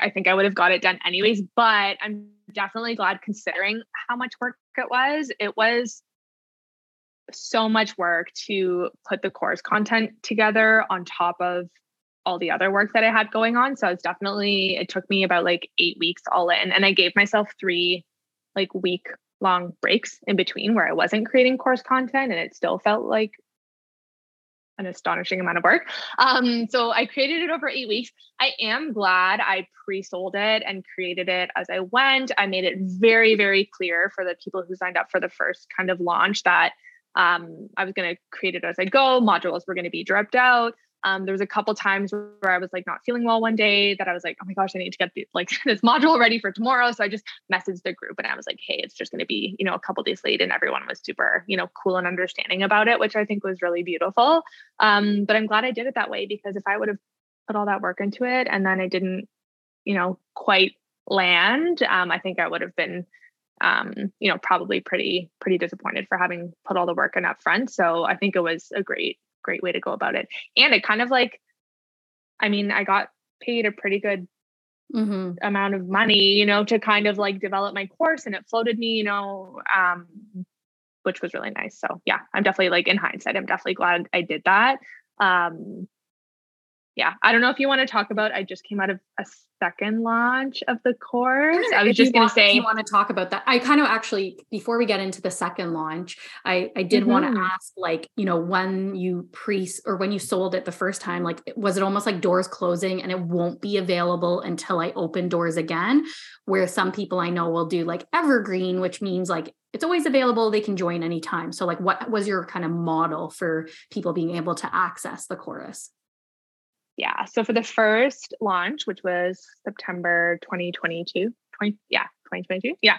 I think I would have got it done anyways, but I'm definitely glad considering how much work it was. It was so much work to put the course content together on top of all the other work that I had going on. So it's definitely it took me about like 8 weeks all in and I gave myself 3 like week long breaks in between where I wasn't creating course content and it still felt like an astonishing amount of work. Um, so I created it over eight weeks. I am glad I pre-sold it and created it as I went. I made it very, very clear for the people who signed up for the first kind of launch that um, I was going to create it as I go. Modules were going to be dripped out. Um, there was a couple times where I was like not feeling well one day that I was like, oh my gosh, I need to get the, like this module ready for tomorrow. So I just messaged the group and I was like, hey, it's just going to be, you know, a couple days late. And everyone was super, you know, cool and understanding about it, which I think was really beautiful. Um, but I'm glad I did it that way because if I would have put all that work into it and then I didn't, you know, quite land, um, I think I would have been um, you know, probably pretty, pretty disappointed for having put all the work in up front. So I think it was a great great way to go about it. And it kind of like, I mean, I got paid a pretty good mm-hmm. amount of money, you know, to kind of like develop my course and it floated me, you know, um, which was really nice. So yeah, I'm definitely like in hindsight, I'm definitely glad I did that. Um, yeah, I don't know if you want to talk about. I just came out of a second launch of the course. I was if just going to say, you want to talk about that. I kind of actually, before we get into the second launch, I I did mm-hmm. want to ask, like, you know, when you pre or when you sold it the first time, like, was it almost like doors closing and it won't be available until I open doors again? Where some people I know will do like evergreen, which means like it's always available they can join anytime so like what was your kind of model for people being able to access the chorus yeah. So for the first launch, which was September 2022, 20, yeah, 2022. Yeah.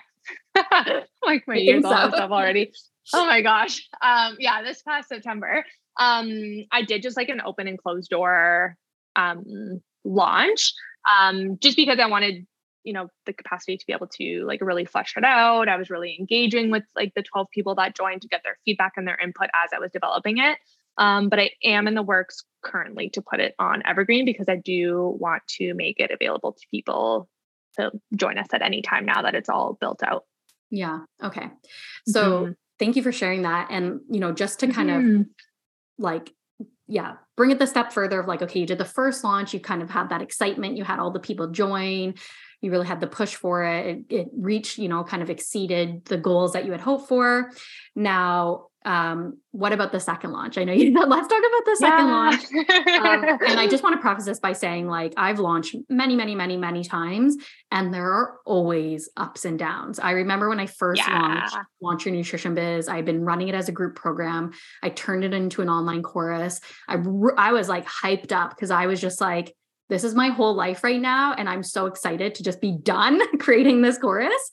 like my years so. all stuff already. Oh my gosh. Um, yeah, this past September, um, I did just like an open and closed door um launch. Um, just because I wanted, you know, the capacity to be able to like really flesh it out. I was really engaging with like the 12 people that joined to get their feedback and their input as I was developing it. Um, but I am in the works currently to put it on Evergreen because I do want to make it available to people to join us at any time now that it's all built out. Yeah. Okay. So mm-hmm. thank you for sharing that. And, you know, just to kind mm-hmm. of like, yeah, bring it the step further of like, okay, you did the first launch, you kind of had that excitement, you had all the people join, you really had the push for it. it. It reached, you know, kind of exceeded the goals that you had hoped for. Now, um, what about the second launch? I know you let's talk about the second yeah. launch. Um, and I just want to preface this by saying, like, I've launched many, many, many, many times, and there are always ups and downs. I remember when I first yeah. launched Launch Your Nutrition Biz, I had been running it as a group program. I turned it into an online course. I I was like hyped up because I was just like, this is my whole life right now. And I'm so excited to just be done creating this chorus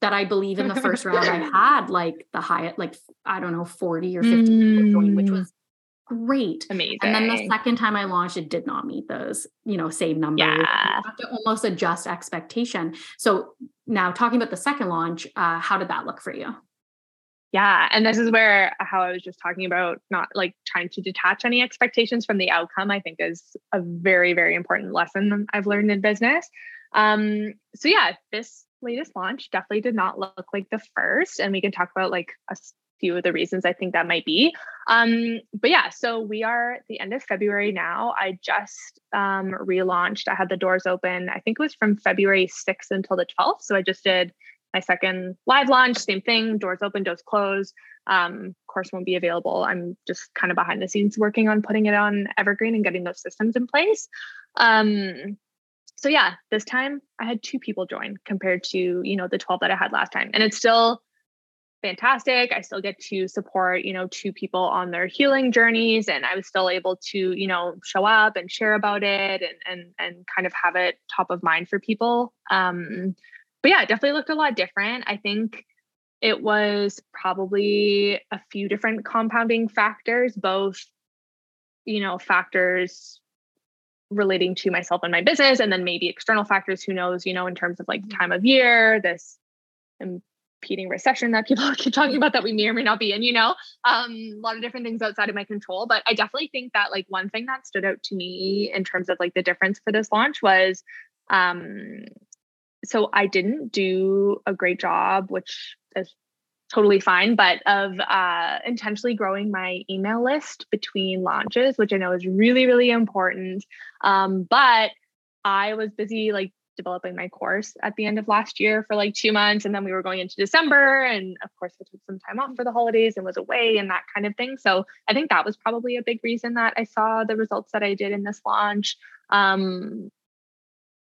that I believe in the first round I had like the highest, like I don't know, 40 or 50 mm. people join, which was great. Amazing. And then the second time I launched, it did not meet those, you know, same numbers. Yeah. You have to almost adjust expectation. So now talking about the second launch, uh, how did that look for you? Yeah. And this is where how I was just talking about not like trying to detach any expectations from the outcome, I think is a very, very important lesson I've learned in business. Um, so yeah, this latest launch definitely did not look like the first. And we can talk about like a few of the reasons I think that might be. Um, but yeah, so we are the end of February now. I just um, relaunched. I had the doors open. I think it was from February 6th until the 12th. So I just did my second live launch, same thing, doors open, doors close. Um, course won't be available. I'm just kind of behind the scenes working on putting it on Evergreen and getting those systems in place. Um, so yeah, this time I had two people join compared to, you know, the 12 that I had last time. And it's still fantastic. I still get to support, you know, two people on their healing journeys and I was still able to, you know, show up and share about it and and and kind of have it top of mind for people. Um but yeah, it definitely looked a lot different. I think it was probably a few different compounding factors, both, you know, factors relating to myself and my business, and then maybe external factors, who knows, you know, in terms of like mm-hmm. time of year, this impeding recession that people keep talking about that we may or may not be in, you know, um, a lot of different things outside of my control. But I definitely think that like one thing that stood out to me in terms of like the difference for this launch was um so I didn't do a great job, which is totally fine, but of uh, intentionally growing my email list between launches, which I know is really, really important. Um, but I was busy like developing my course at the end of last year for like two months. And then we were going into December. And of course, I took some time off for the holidays and was away and that kind of thing. So I think that was probably a big reason that I saw the results that I did in this launch. Um,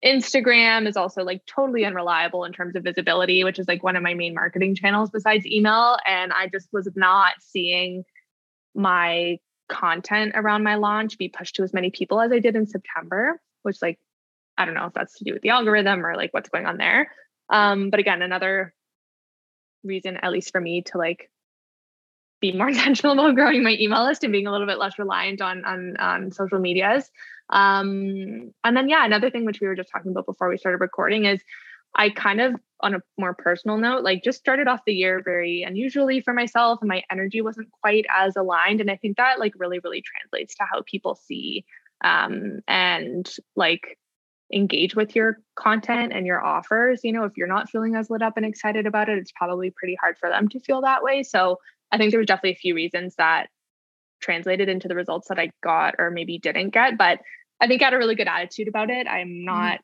Instagram is also like totally unreliable in terms of visibility, which is like one of my main marketing channels besides email. And I just was not seeing my content around my launch be pushed to as many people as I did in September, which like I don't know if that's to do with the algorithm or like what's going on there. Um, but again, another reason, at least for me, to like be more intentional about growing my email list and being a little bit less reliant on on on social medias. Um, and then yeah, another thing which we were just talking about before we started recording is I kind of on a more personal note, like just started off the year very unusually for myself and my energy wasn't quite as aligned. And I think that like really, really translates to how people see um and like engage with your content and your offers. You know, if you're not feeling as lit up and excited about it, it's probably pretty hard for them to feel that way. So I think there was definitely a few reasons that translated into the results that I got or maybe didn't get. But I think I had a really good attitude about it. I'm mm-hmm. not,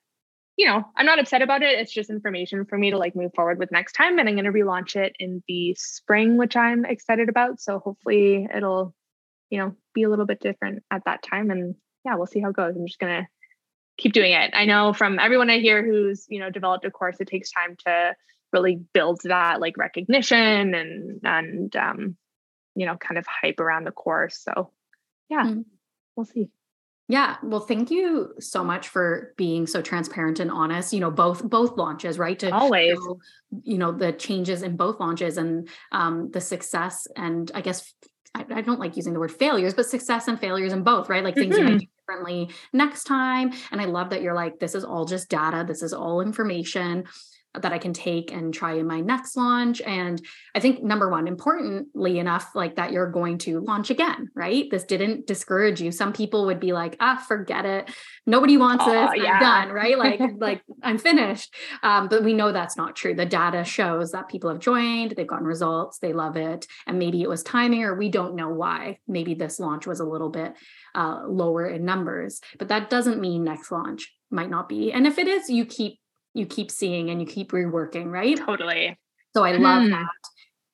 you know, I'm not upset about it. It's just information for me to like move forward with next time. And I'm going to relaunch it in the spring, which I'm excited about. So hopefully it'll, you know, be a little bit different at that time. And yeah, we'll see how it goes. I'm just going to keep doing it. I know from everyone I hear who's, you know, developed a course, it takes time to really build that like recognition and and um you know kind of hype around the course so yeah mm-hmm. we'll see yeah well thank you so much for being so transparent and honest you know both both launches right to always show, you know the changes in both launches and um the success and i guess I, I, don't like using the word failures, but success and failures in both, right? Like things mm-hmm. you might mm-hmm. do differently next time. And I love that you're like, this is all just data, this is all information that I can take and try in my next launch. And I think number one, importantly enough, like that you're going to launch again, right? This didn't discourage you. Some people would be like, ah, forget it. Nobody wants oh, this. Yeah. I'm done, right? Like, like I'm finished. Um, but we know that's not true. The data shows that people have joined, they've gotten results, they love it. And maybe it was timing or we don't know why. Maybe this launch was a little bit uh, lower in numbers, but that doesn't mean next launch might not be. And if it is, you keep you keep seeing and you keep reworking, right? Totally. So I love mm. that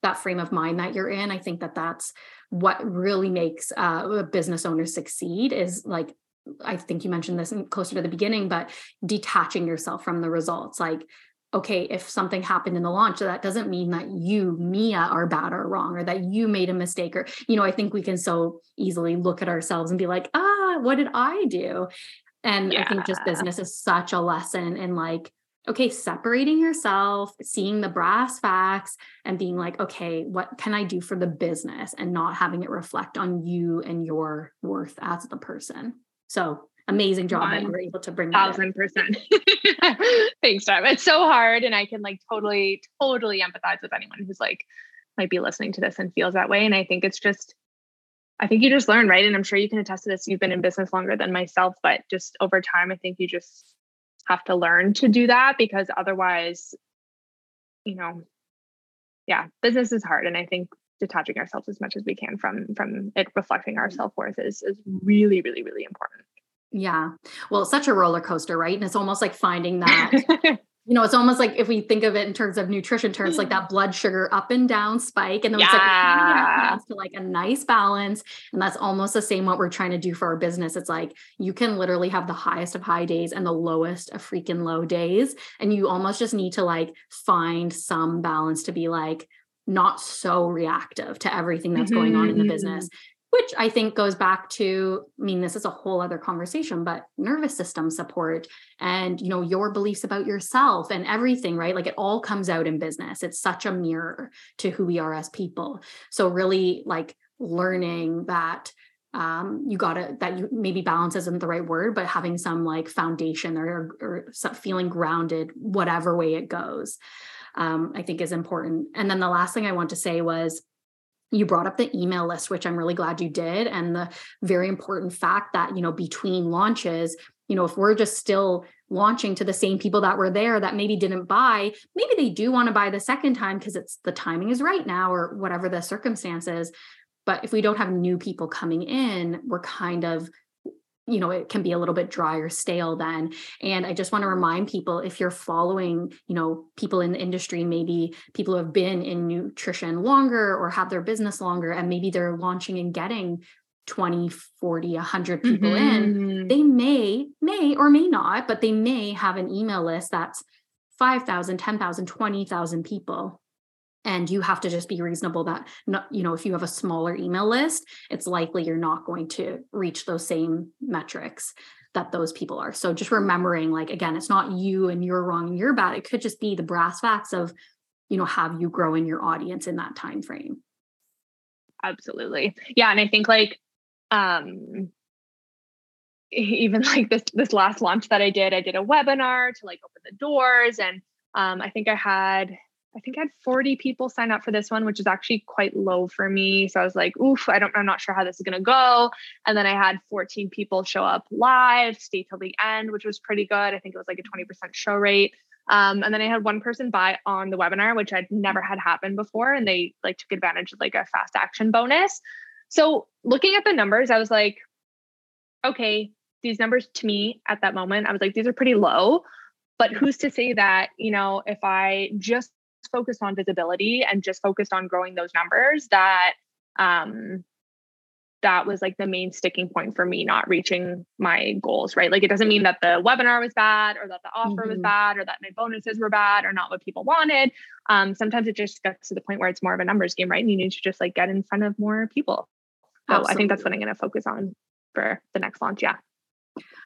that frame of mind that you're in. I think that that's what really makes uh, a business owner succeed is like I think you mentioned this closer to the beginning, but detaching yourself from the results. Like, okay, if something happened in the launch, that doesn't mean that you, Mia, are bad or wrong, or that you made a mistake. Or, you know, I think we can so easily look at ourselves and be like, ah, what did I do? And yeah. I think just business is such a lesson in like okay, separating yourself, seeing the brass facts, and being like, okay, what can I do for the business and not having it reflect on you and your worth as the person. So amazing job One, that you were able to bring thousand percent. Thanks, Deb. It's so hard. And I can like totally, totally empathize with anyone who's like might be listening to this and feels that way. And I think it's just I think you just learn, right? And I'm sure you can attest to this. You've been in business longer than myself, but just over time, I think you just have to learn to do that because otherwise, you know, yeah, business is hard. And I think detaching ourselves as much as we can from from it reflecting our self-worth is is really, really, really important. Yeah. Well, it's such a roller coaster, right? And it's almost like finding that you know, it's almost like if we think of it in terms of nutrition terms, like that mm. blood sugar up and down spike. And then yeah. it's like to like a nice balance. And that's almost the same what we're trying to do for our business. It's like you can literally have the highest of high days and the lowest of freaking low days. And you almost just need to like find some balance to be like, not so reactive to everything that's mm-hmm. going on in the business mm-hmm which I think goes back to, I mean, this is a whole other conversation, but nervous system support and, you know, your beliefs about yourself and everything, right? Like it all comes out in business. It's such a mirror to who we are as people. So really like learning that um, you gotta that you maybe balance isn't the right word, but having some like foundation or, or feeling grounded, whatever way it goes, um, I think is important. And then the last thing I want to say was you brought up the email list which i'm really glad you did and the very important fact that you know between launches you know if we're just still launching to the same people that were there that maybe didn't buy maybe they do want to buy the second time because it's the timing is right now or whatever the circumstances but if we don't have new people coming in we're kind of you know it can be a little bit dry or stale then and i just want to remind people if you're following you know people in the industry maybe people who have been in nutrition longer or have their business longer and maybe they're launching and getting 20 40 100 people mm-hmm. in they may may or may not but they may have an email list that's 5000 10000 20000 people and you have to just be reasonable that not, you know if you have a smaller email list it's likely you're not going to reach those same metrics that those people are. So just remembering like again it's not you and you're wrong and you're bad. It could just be the brass facts of you know have you grow in your audience in that time frame. Absolutely. Yeah and i think like um even like this this last launch that i did i did a webinar to like open the doors and um, i think i had I think I had 40 people sign up for this one, which is actually quite low for me. So I was like, oof, I don't, I'm not sure how this is going to go. And then I had 14 people show up live, stay till the end, which was pretty good. I think it was like a 20% show rate. Um, and then I had one person buy on the webinar, which I'd never had happen before. And they like took advantage of like a fast action bonus. So looking at the numbers, I was like, okay, these numbers to me at that moment, I was like, these are pretty low. But who's to say that, you know, if I just focused on visibility and just focused on growing those numbers that um that was like the main sticking point for me not reaching my goals right like it doesn't mean that the webinar was bad or that the offer mm-hmm. was bad or that my bonuses were bad or not what people wanted um sometimes it just gets to the point where it's more of a numbers game right and you need to just like get in front of more people so Absolutely. i think that's what i'm going to focus on for the next launch yeah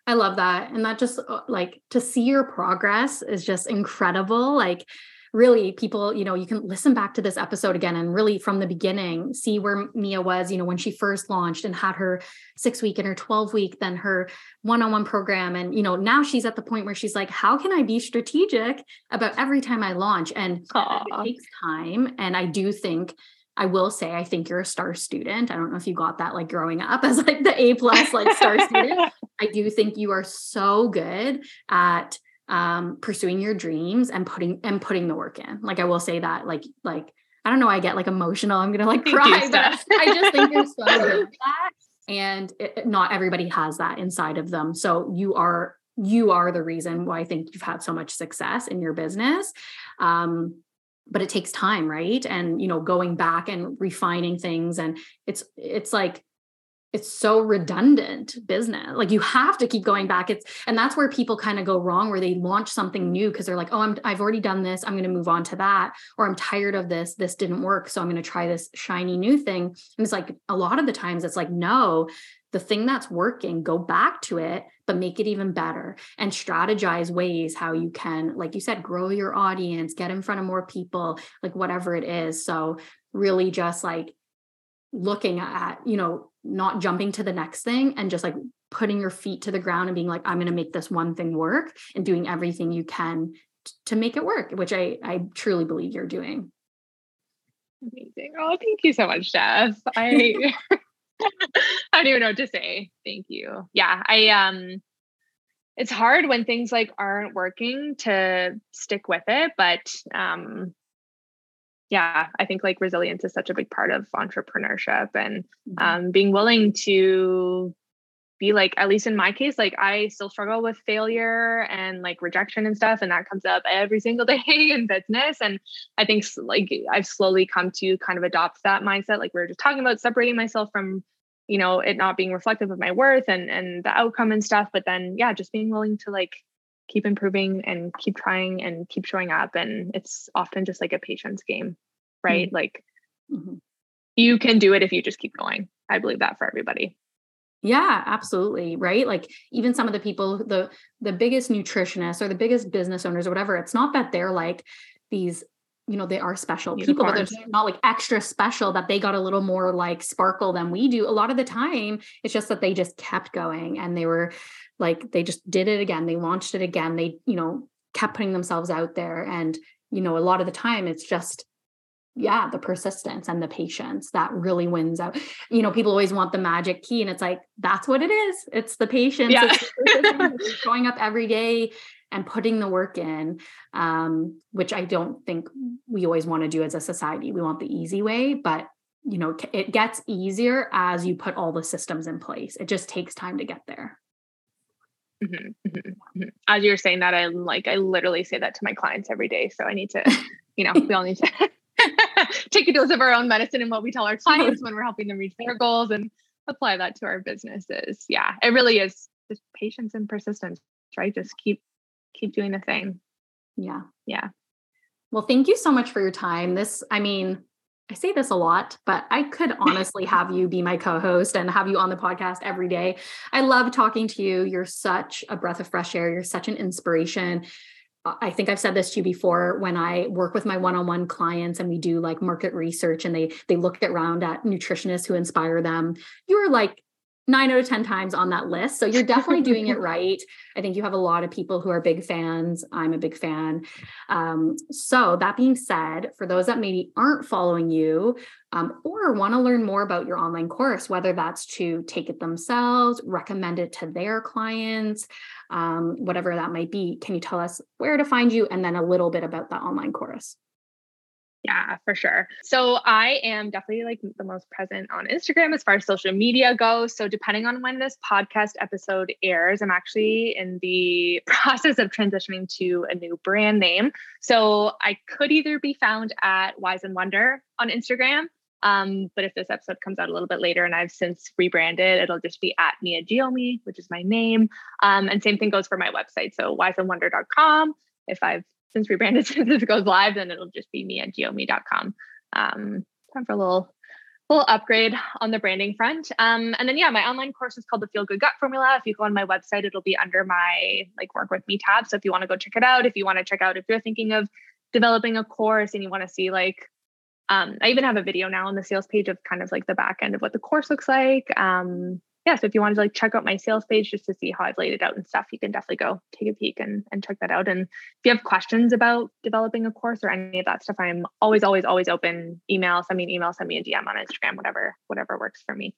I love that. And that just uh, like to see your progress is just incredible. Like really people, you know, you can listen back to this episode again and really from the beginning see where Mia was, you know, when she first launched and had her six week and her 12 week, then her one on one program. And, you know, now she's at the point where she's like, how can I be strategic about every time I launch? And it takes time. And I do think I will say, I think you're a star student. I don't know if you got that like growing up as like the A plus like star student. I do think you are so good at um, pursuing your dreams and putting and putting the work in. Like I will say that, like like I don't know, I get like emotional. I'm gonna like cry, but I just think you're so good at that. And it, not everybody has that inside of them. So you are you are the reason why I think you've had so much success in your business. Um, but it takes time, right? And you know, going back and refining things, and it's it's like it's so redundant business. Like you have to keep going back. It's and that's where people kind of go wrong where they launch something new because they're like oh I'm, i've already done this. I'm going to move on to that or i'm tired of this. This didn't work so i'm going to try this shiny new thing. And it's like a lot of the times it's like no the thing that's working, go back to it, but make it even better and strategize ways how you can, like you said, grow your audience, get in front of more people, like whatever it is. So, really just like looking at, you know, not jumping to the next thing and just like putting your feet to the ground and being like, I'm going to make this one thing work and doing everything you can t- to make it work, which I, I truly believe you're doing. Amazing. Oh, thank you so much, Jess. I I don't even know what to say. Thank you. Yeah, I um it's hard when things like aren't working to stick with it, but um yeah, I think like resilience is such a big part of entrepreneurship and mm-hmm. um being willing to be like at least in my case like i still struggle with failure and like rejection and stuff and that comes up every single day in business and i think like i've slowly come to kind of adopt that mindset like we are just talking about separating myself from you know it not being reflective of my worth and and the outcome and stuff but then yeah just being willing to like keep improving and keep trying and keep showing up and it's often just like a patience game right mm-hmm. like mm-hmm. you can do it if you just keep going i believe that for everybody yeah, absolutely. Right. Like even some of the people, the the biggest nutritionists or the biggest business owners or whatever, it's not that they're like these, you know, they are special people, but they're not like extra special that they got a little more like sparkle than we do. A lot of the time, it's just that they just kept going and they were like, they just did it again. They launched it again. They, you know, kept putting themselves out there. And, you know, a lot of the time it's just yeah the persistence and the patience that really wins out you know people always want the magic key and it's like that's what it is it's the patience yeah. it's showing up every day and putting the work in um, which i don't think we always want to do as a society we want the easy way but you know it gets easier as you put all the systems in place it just takes time to get there mm-hmm, mm-hmm, mm-hmm. as you're saying that I'm like i literally say that to my clients every day so i need to you know we all need to take a dose of our own medicine and what we tell our clients when we're helping them reach their goals and apply that to our businesses. Yeah, it really is just patience and persistence, right? Just keep keep doing the thing. Yeah. Yeah. Well, thank you so much for your time. This, I mean, I say this a lot, but I could honestly have you be my co host and have you on the podcast every day. I love talking to you. You're such a breath of fresh air. You're such an inspiration. I think I've said this to you before when I work with my one-on-one clients and we do like market research and they they look around at nutritionists who inspire them. You're like nine out of 10 times on that list. So you're definitely doing it right. I think you have a lot of people who are big fans. I'm a big fan. Um, so, that being said, for those that maybe aren't following you um, or want to learn more about your online course, whether that's to take it themselves, recommend it to their clients, um, whatever that might be, can you tell us where to find you and then a little bit about the online course? Yeah, for sure. So I am definitely like the most present on Instagram as far as social media goes. So depending on when this podcast episode airs, I'm actually in the process of transitioning to a new brand name. So I could either be found at Wise and Wonder on Instagram. Um, but if this episode comes out a little bit later and I've since rebranded, it'll just be at Mia Giommi, which is my name. Um, and same thing goes for my website. So wiseandwonder.com. If I've since rebranded since this goes live, then it'll just be me at giommi.com. Um, time for a little little upgrade on the branding front. Um, and then yeah, my online course is called the Feel Good Gut Formula. If you go on my website, it'll be under my like work with me tab. So if you want to go check it out, if you want to check out if you're thinking of developing a course and you want to see like um, I even have a video now on the sales page of kind of like the back end of what the course looks like. Um, yeah, so if you wanted to like check out my sales page just to see how I've laid it out and stuff, you can definitely go take a peek and, and check that out. And if you have questions about developing a course or any of that stuff, I'm always, always, always open. Email, send me an email, send me a DM on Instagram, whatever, whatever works for me.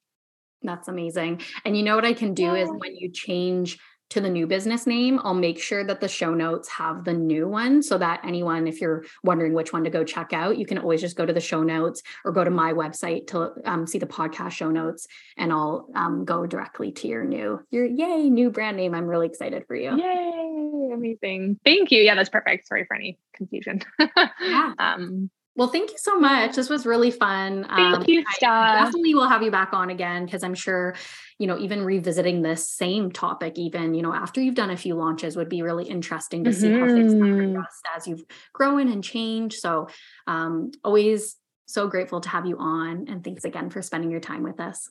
That's amazing. And you know what I can do yeah. is when you change to the new business name, I'll make sure that the show notes have the new one so that anyone, if you're wondering which one to go check out, you can always just go to the show notes or go to my website to um, see the podcast show notes and I'll um, go directly to your new, your yay, new brand name. I'm really excited for you. Yay, amazing. Thank you. Yeah, that's perfect. Sorry for any confusion. yeah. Um, well, thank you so much. This was really fun. Thank um, you, Steph. Definitely will have you back on again because I'm sure, you know, even revisiting this same topic, even, you know, after you've done a few launches would be really interesting to mm-hmm. see how things have mm-hmm. progressed as you've grown and changed. So um, always so grateful to have you on. And thanks again for spending your time with us.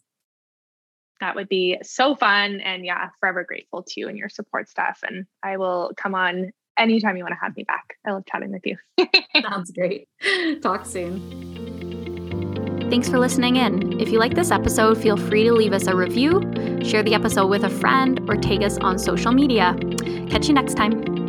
that would be so fun. And yeah, forever grateful to you and your support staff. And I will come on anytime you want to have me back. I love chatting with you. Sounds great. Talk soon. Thanks for listening in. If you like this episode, feel free to leave us a review, share the episode with a friend, or tag us on social media. Catch you next time.